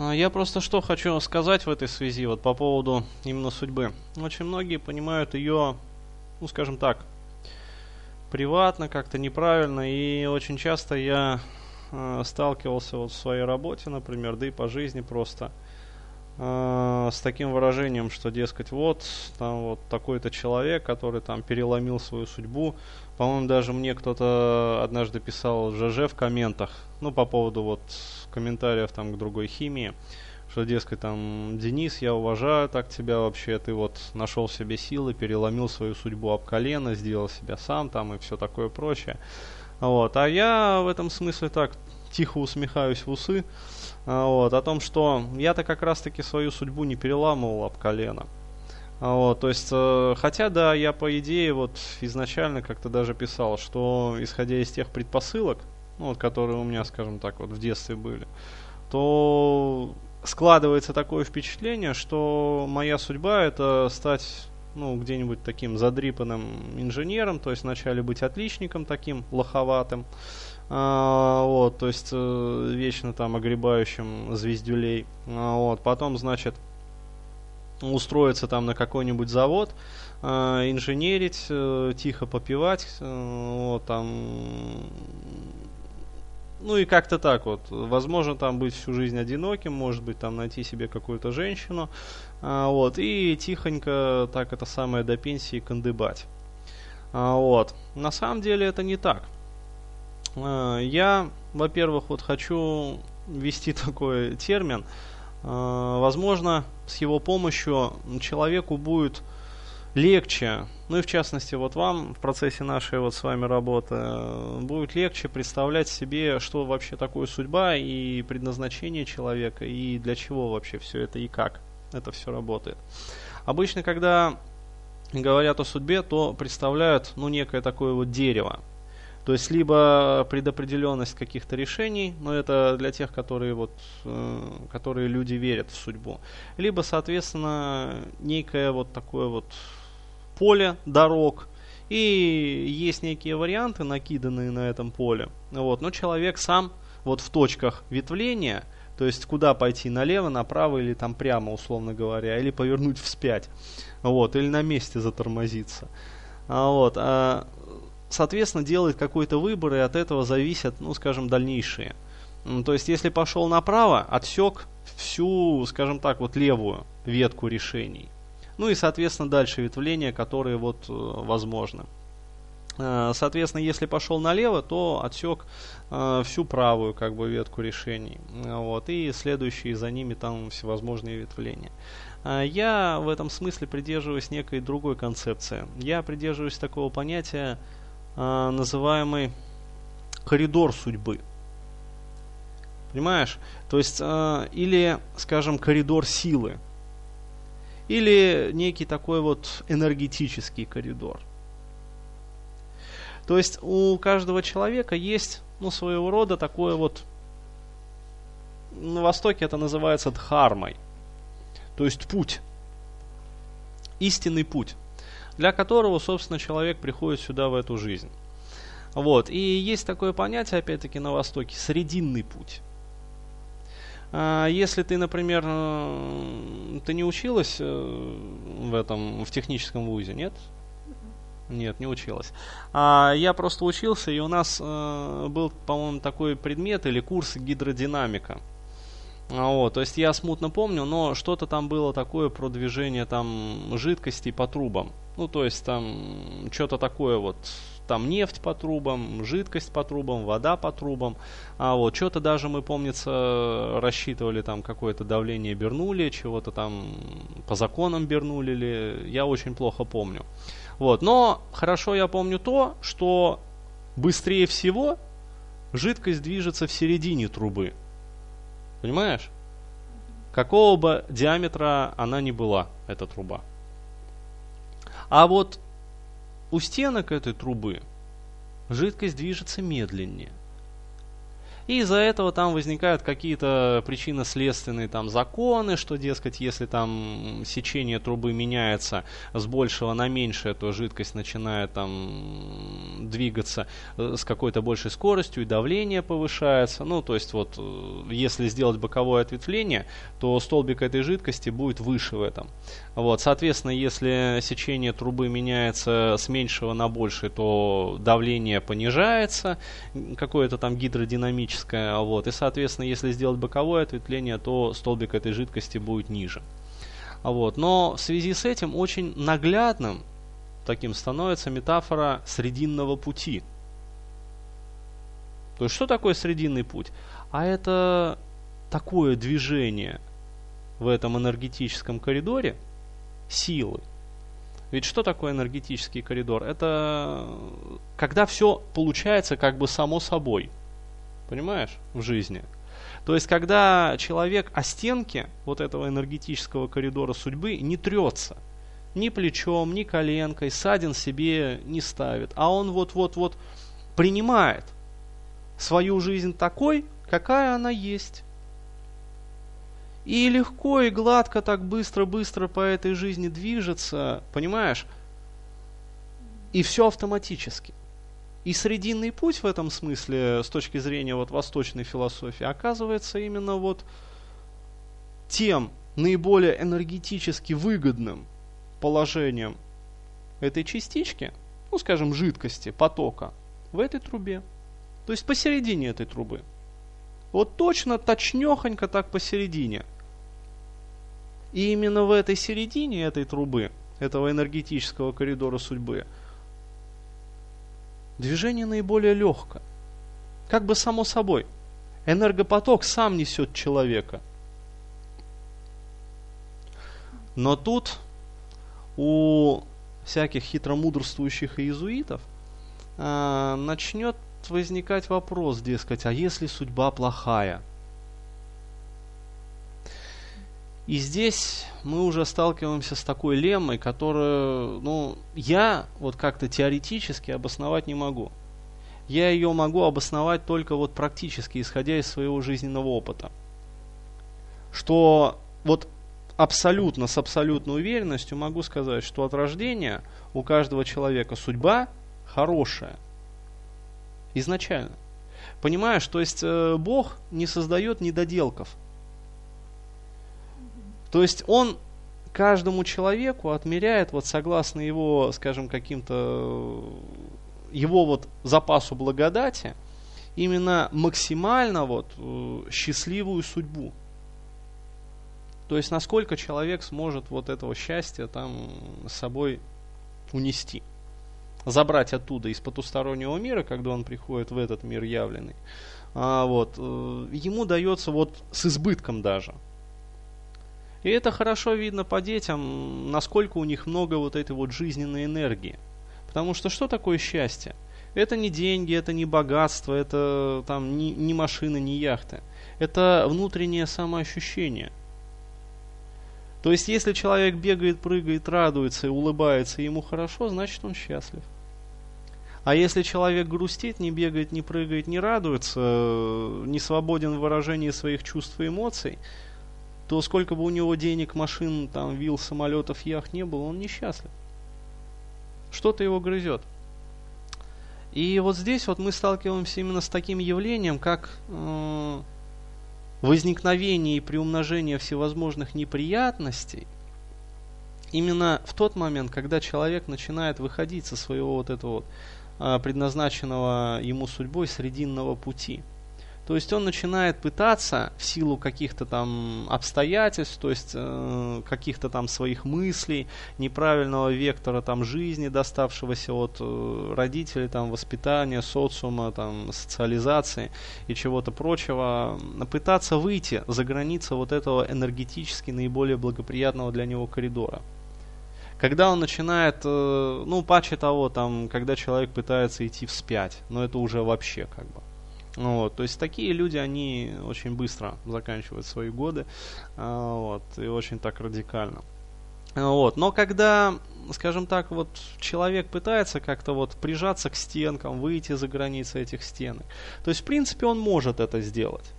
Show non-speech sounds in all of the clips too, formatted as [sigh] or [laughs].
А, Я просто что хочу сказать в этой связи, вот по поводу именно судьбы. Очень многие понимают ее, ну скажем так, приватно, как-то неправильно, и очень часто я э, сталкивался вот в своей работе, например, да и по жизни просто э, с таким выражением, что, дескать, вот, там вот такой-то человек, который там переломил свою судьбу. По-моему, даже мне кто-то однажды писал ЖЖ в комментах, ну, по поводу вот комментариев там к другой химии, что, дескать, там, Денис, я уважаю так тебя вообще, ты вот нашел в себе силы, переломил свою судьбу об колено, сделал себя сам там и все такое прочее. Вот. А я в этом смысле так тихо усмехаюсь в усы, а, вот, о том, что я-то как раз-таки свою судьбу не переламывал об колено. А, Вот, то есть, э, хотя, да, я по идее вот изначально как-то даже писал, что исходя из тех предпосылок, ну, вот, которые у меня, скажем так, вот в детстве были, то складывается такое впечатление, что моя судьба это стать ну, где-нибудь таким задрипанным инженером, то есть вначале быть отличником таким лоховатым, а, вот, то есть э, вечно там огребающим звездюлей, а, вот, потом, значит, устроиться там на какой-нибудь завод, э, инженерить, э, тихо попивать, э, вот, там, ну и как-то так вот. Возможно, там быть всю жизнь одиноким, может быть, там найти себе какую-то женщину, а, вот, и тихонько так это самое до пенсии кандыбать. А, вот. На самом деле это не так. А, я, во-первых, вот хочу ввести [laughs] такой термин. А, возможно, с его помощью человеку будет легче, ну и в частности вот вам в процессе нашей вот с вами работы э, будет легче представлять себе, что вообще такое судьба и предназначение человека и для чего вообще все это и как это все работает. Обычно, когда говорят о судьбе, то представляют ну некое такое вот дерево, то есть либо предопределенность каких-то решений, но это для тех, которые вот, э, которые люди верят в судьбу, либо, соответственно, некое вот такое вот поле дорог, и есть некие варианты, накиданные на этом поле. Вот, но человек сам вот в точках ветвления, то есть куда пойти налево, направо или там прямо, условно говоря, или повернуть вспять, вот, или на месте затормозиться. А, вот, а, соответственно, делает какой-то выбор, и от этого зависят, ну, скажем, дальнейшие. То есть, если пошел направо, отсек всю, скажем так, вот левую ветку решений. Ну и, соответственно, дальше ветвления, которые вот э, возможны. Э, соответственно, если пошел налево, то отсек э, всю правую как бы ветку решений. Вот, и следующие за ними там всевозможные ветвления. Я в этом смысле придерживаюсь некой другой концепции. Я придерживаюсь такого понятия, называемый коридор судьбы. Понимаешь? То есть, или, скажем, коридор силы или некий такой вот энергетический коридор. То есть у каждого человека есть ну, своего рода такое вот, на Востоке это называется дхармой, то есть путь, истинный путь, для которого, собственно, человек приходит сюда в эту жизнь. Вот. И есть такое понятие, опять-таки, на Востоке, срединный путь. А, если ты, например, э, ты не училась э, в этом, в техническом вузе, нет? Нет, не училась. А я просто учился, и у нас э, был, по-моему, такой предмет или курс гидродинамика. А, вот, то есть я смутно помню, но что-то там было такое про движение там жидкостей по трубам. Ну, то есть там что-то такое вот там нефть по трубам, жидкость по трубам, вода по трубам. А вот что-то даже мы, помнится, рассчитывали там какое-то давление Бернули, чего-то там по законам Бернули ли, я очень плохо помню. Вот, но хорошо я помню то, что быстрее всего жидкость движется в середине трубы. Понимаешь? Какого бы диаметра она ни была, эта труба. А вот у стенок этой трубы жидкость движется медленнее. И из-за этого там возникают какие-то причинно-следственные там законы, что, дескать, если там сечение трубы меняется с большего на меньшее, то жидкость начинает там двигаться э, с какой-то большей скоростью, и давление повышается. Ну, то есть вот, э, если сделать боковое ответвление, то столбик этой жидкости будет выше в этом. Вот, соответственно, если сечение трубы меняется с меньшего на большее, то давление понижается, какое-то там гидродинамическое, вот, и, соответственно, если сделать боковое ответвление, то столбик этой жидкости будет ниже. Вот, но в связи с этим очень наглядным таким становится метафора срединного пути. То есть, что такое срединный путь? А это такое движение в этом энергетическом коридоре – силы. Ведь что такое энергетический коридор? Это когда все получается как бы само собой. Понимаешь? В жизни. То есть, когда человек о стенке вот этого энергетического коридора судьбы не трется. Ни плечом, ни коленкой, садин себе не ставит. А он вот-вот-вот принимает свою жизнь такой, какая она есть. И легко и гладко так быстро-быстро по этой жизни движется, понимаешь? И все автоматически. И срединный путь в этом смысле, с точки зрения вот восточной философии, оказывается именно вот тем наиболее энергетически выгодным положением этой частички, ну скажем, жидкости, потока, в этой трубе. То есть посередине этой трубы. Вот точно, точнехонько так посередине – и именно в этой середине этой трубы, этого энергетического коридора судьбы, движение наиболее легкое. Как бы само собой. Энергопоток сам несет человека. Но тут у всяких хитромудрствующих иезуитов э, начнет возникать вопрос, дескать, а если судьба плохая – И здесь мы уже сталкиваемся с такой леммой, которую, ну, я вот как-то теоретически обосновать не могу. Я ее могу обосновать только вот практически, исходя из своего жизненного опыта. Что вот абсолютно, с абсолютной уверенностью могу сказать, что от рождения у каждого человека судьба хорошая. Изначально. Понимаешь, то есть э, Бог не создает недоделков – то есть он каждому человеку отмеряет вот согласно его, скажем, каким-то его вот запасу благодати именно максимально вот э, счастливую судьбу. То есть насколько человек сможет вот этого счастья там с собой унести. Забрать оттуда из потустороннего мира, когда он приходит в этот мир явленный. А, вот, э, ему дается вот с избытком даже. И это хорошо видно по детям, насколько у них много вот этой вот жизненной энергии. Потому что что такое счастье? Это не деньги, это не богатство, это там не, не машины, не яхты. Это внутреннее самоощущение. То есть, если человек бегает, прыгает, радуется и улыбается, ему хорошо, значит он счастлив. А если человек грустит, не бегает, не прыгает, не радуется, не свободен в выражении своих чувств и эмоций, то сколько бы у него денег, машин, там, вил, самолетов, яхт не было, он несчастлив. Что-то его грызет. И вот здесь вот мы сталкиваемся именно с таким явлением, как э, возникновение и приумножение всевозможных неприятностей, именно в тот момент, когда человек начинает выходить со своего вот этого вот э, предназначенного ему судьбой срединного пути – то есть он начинает пытаться в силу каких-то там обстоятельств, то есть э, каких-то там своих мыслей, неправильного вектора там жизни, доставшегося от э, родителей, там воспитания, социума, там социализации и чего-то прочего, пытаться выйти за границы вот этого энергетически наиболее благоприятного для него коридора когда он начинает, э, ну, паче того, там, когда человек пытается идти вспять, но это уже вообще как бы. Вот, то есть такие люди, они очень быстро заканчивают свои годы, а, вот, и очень так радикально. Вот. Но когда, скажем так, вот человек пытается как-то вот прижаться к стенкам, выйти за границы этих стенок, то есть, в принципе, он может это сделать.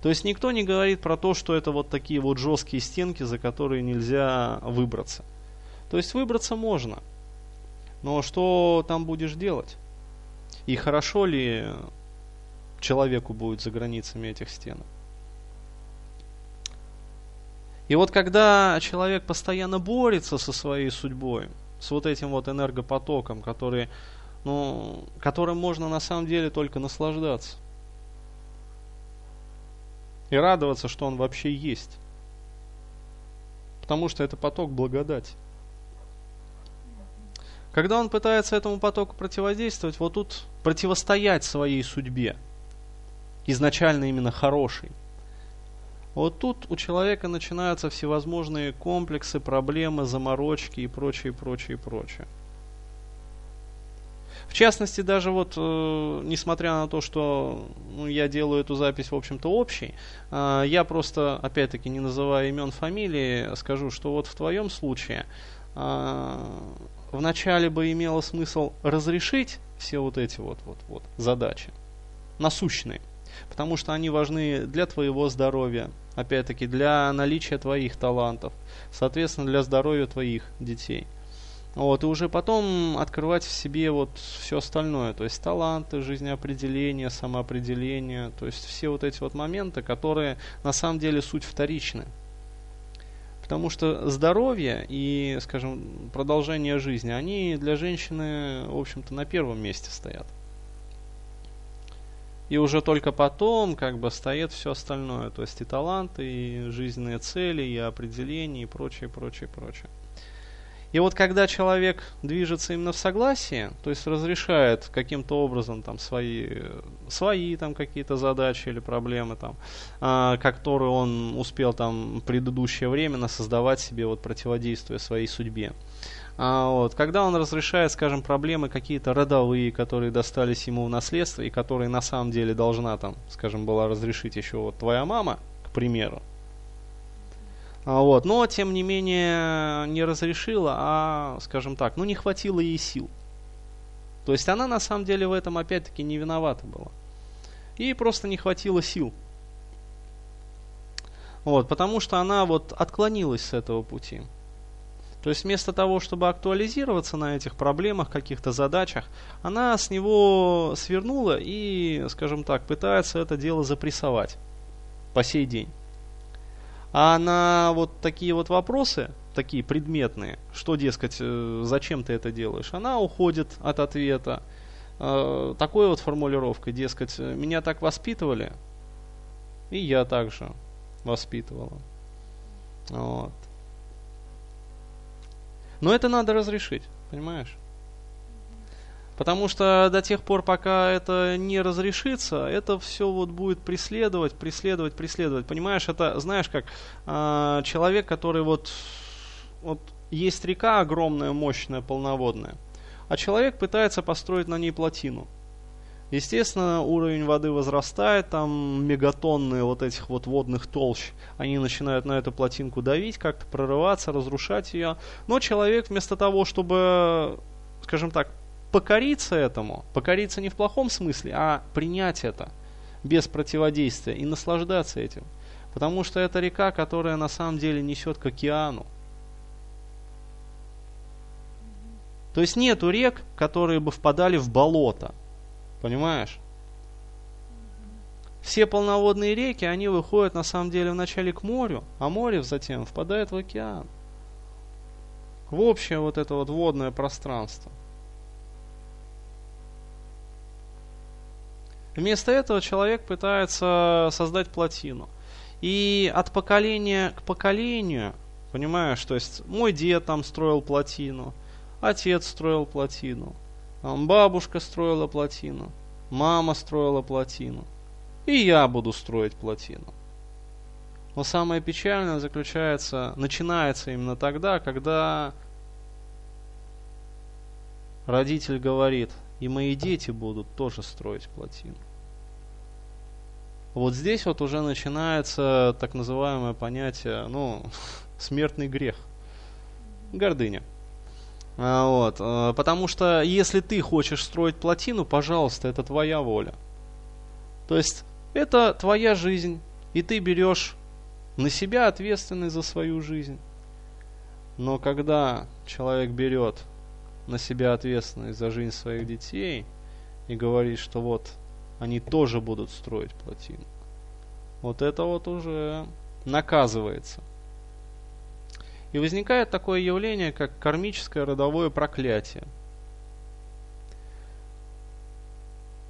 То есть никто не говорит про то, что это вот такие вот жесткие стенки, за которые нельзя выбраться. То есть выбраться можно. Но что там будешь делать? И хорошо ли человеку будет за границами этих стенок? И вот когда человек постоянно борется со своей судьбой, с вот этим вот энергопотоком, который, ну, которым можно на самом деле только наслаждаться, и радоваться, что он вообще есть. Потому что это поток благодати. Когда он пытается этому потоку противодействовать, вот тут противостоять своей судьбе, изначально именно хорошей, вот тут у человека начинаются всевозможные комплексы, проблемы, заморочки и прочее, прочее, прочее. В частности, даже вот, э, несмотря на то, что ну, я делаю эту запись, в общем-то, общей, э, я просто, опять-таки, не называя имен, фамилии, скажу, что вот в твоем случае э, вначале бы имело смысл разрешить все вот эти вот, вот, вот задачи, насущные, потому что они важны для твоего здоровья, опять-таки, для наличия твоих талантов, соответственно, для здоровья твоих детей – вот, и уже потом открывать в себе вот все остальное, то есть таланты, жизнеопределение, самоопределение, то есть все вот эти вот моменты, которые на самом деле суть вторичны. Потому что здоровье и, скажем, продолжение жизни, они для женщины, в общем-то, на первом месте стоят. И уже только потом как бы стоит все остальное, то есть и таланты, и жизненные цели, и определение, и прочее, прочее, прочее. И вот когда человек движется именно в согласии, то есть разрешает каким-то образом там свои, свои там какие-то задачи или проблемы, там, а, которые он успел там предыдущее время создавать себе вот противодействие своей судьбе. А, вот, когда он разрешает, скажем, проблемы какие-то родовые, которые достались ему в наследство и которые на самом деле должна там, скажем, была разрешить еще вот твоя мама, к примеру, вот. Но, тем не менее, не разрешила, а, скажем так, ну не хватило ей сил. То есть она на самом деле в этом опять-таки не виновата была. Ей просто не хватило сил. Вот, потому что она вот отклонилась с этого пути. То есть вместо того, чтобы актуализироваться на этих проблемах, каких-то задачах, она с него свернула и, скажем так, пытается это дело запрессовать по сей день. А на вот такие вот вопросы, такие предметные, что, дескать, э, зачем ты это делаешь, она уходит от ответа. Э, такой вот формулировкой, дескать, меня так воспитывали, и я также воспитывала. Вот. Но это надо разрешить, понимаешь? Потому что до тех пор, пока это не разрешится, это все вот будет преследовать, преследовать, преследовать. Понимаешь, это, знаешь, как э, человек, который вот, вот есть река огромная, мощная, полноводная, а человек пытается построить на ней плотину. Естественно, уровень воды возрастает, там мегатонны вот этих вот водных толщ, они начинают на эту плотинку давить, как-то прорываться, разрушать ее. Но человек вместо того, чтобы, скажем так, покориться этому, покориться не в плохом смысле, а принять это без противодействия и наслаждаться этим. Потому что это река, которая на самом деле несет к океану. То есть нету рек, которые бы впадали в болото. Понимаешь? Все полноводные реки, они выходят на самом деле вначале к морю, а море затем впадает в океан. В общее вот это вот водное пространство. Вместо этого человек пытается создать плотину. И от поколения к поколению, понимаешь, то есть мой дед там строил плотину, отец строил плотину, бабушка строила плотину, мама строила плотину, и я буду строить плотину. Но самое печальное заключается, начинается именно тогда, когда родитель говорит, и мои дети будут тоже строить плотину. Вот здесь вот уже начинается так называемое понятие, ну, [laughs] смертный грех. Гордыня. А, вот, а, потому что если ты хочешь строить плотину, пожалуйста, это твоя воля. То есть это твоя жизнь, и ты берешь на себя ответственность за свою жизнь. Но когда человек берет на себя ответственность за жизнь своих детей и говорит, что вот они тоже будут строить плотину, вот это вот уже наказывается. И возникает такое явление, как кармическое родовое проклятие.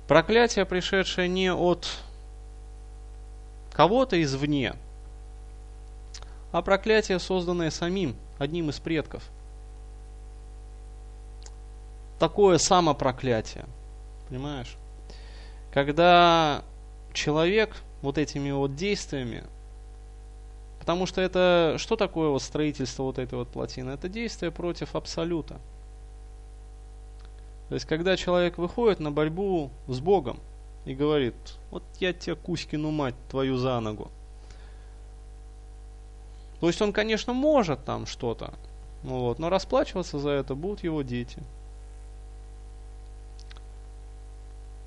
Проклятие, пришедшее не от кого-то извне, а проклятие, созданное самим, одним из предков. Такое самопроклятие. Понимаешь? Когда человек вот этими вот действиями, потому что это, что такое вот строительство вот этой вот плотины? Это действие против абсолюта. То есть, когда человек выходит на борьбу с Богом и говорит, вот я тебе Кузькину мать твою за ногу. То есть он, конечно, может там что-то, вот, но расплачиваться за это будут его дети.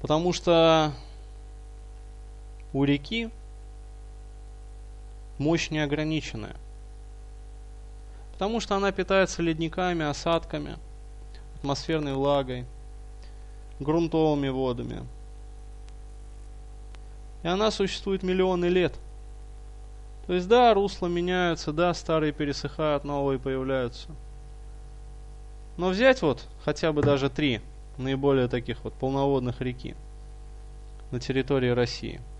Потому что у реки мощь неограниченная. Потому что она питается ледниками, осадками, атмосферной влагой, грунтовыми водами. И она существует миллионы лет. То есть, да, русла меняются, да, старые пересыхают, новые появляются. Но взять вот хотя бы даже три наиболее таких вот полноводных реки на территории России –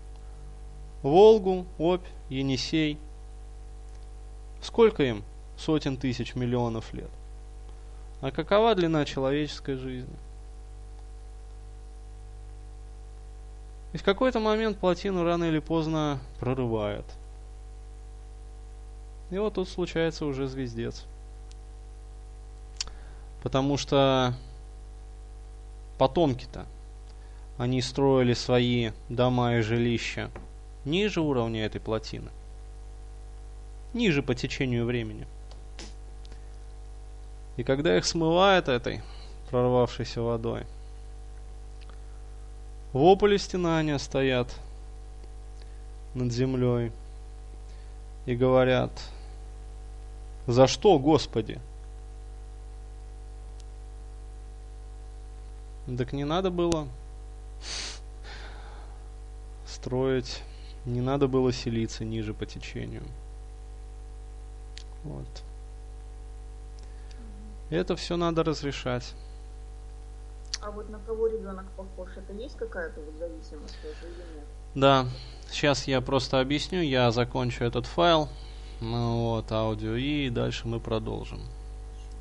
Волгу, Обь, Енисей. Сколько им? Сотен тысяч, миллионов лет. А какова длина человеческой жизни? И в какой-то момент плотину рано или поздно прорывает. И вот тут случается уже звездец. Потому что потомки-то, они строили свои дома и жилища ниже уровня этой плотины, ниже по течению времени. И когда их смывает этой прорвавшейся водой, вопль стенания стоят над землей и говорят, за что, Господи? Так не надо было строить не надо было селиться ниже по течению. Вот. Это все надо разрешать. А вот на кого ребенок похож? Это есть какая-то вот зависимость тоже или нет? Да. Сейчас я просто объясню. Я закончу этот файл. Ну вот, аудио, и дальше мы продолжим.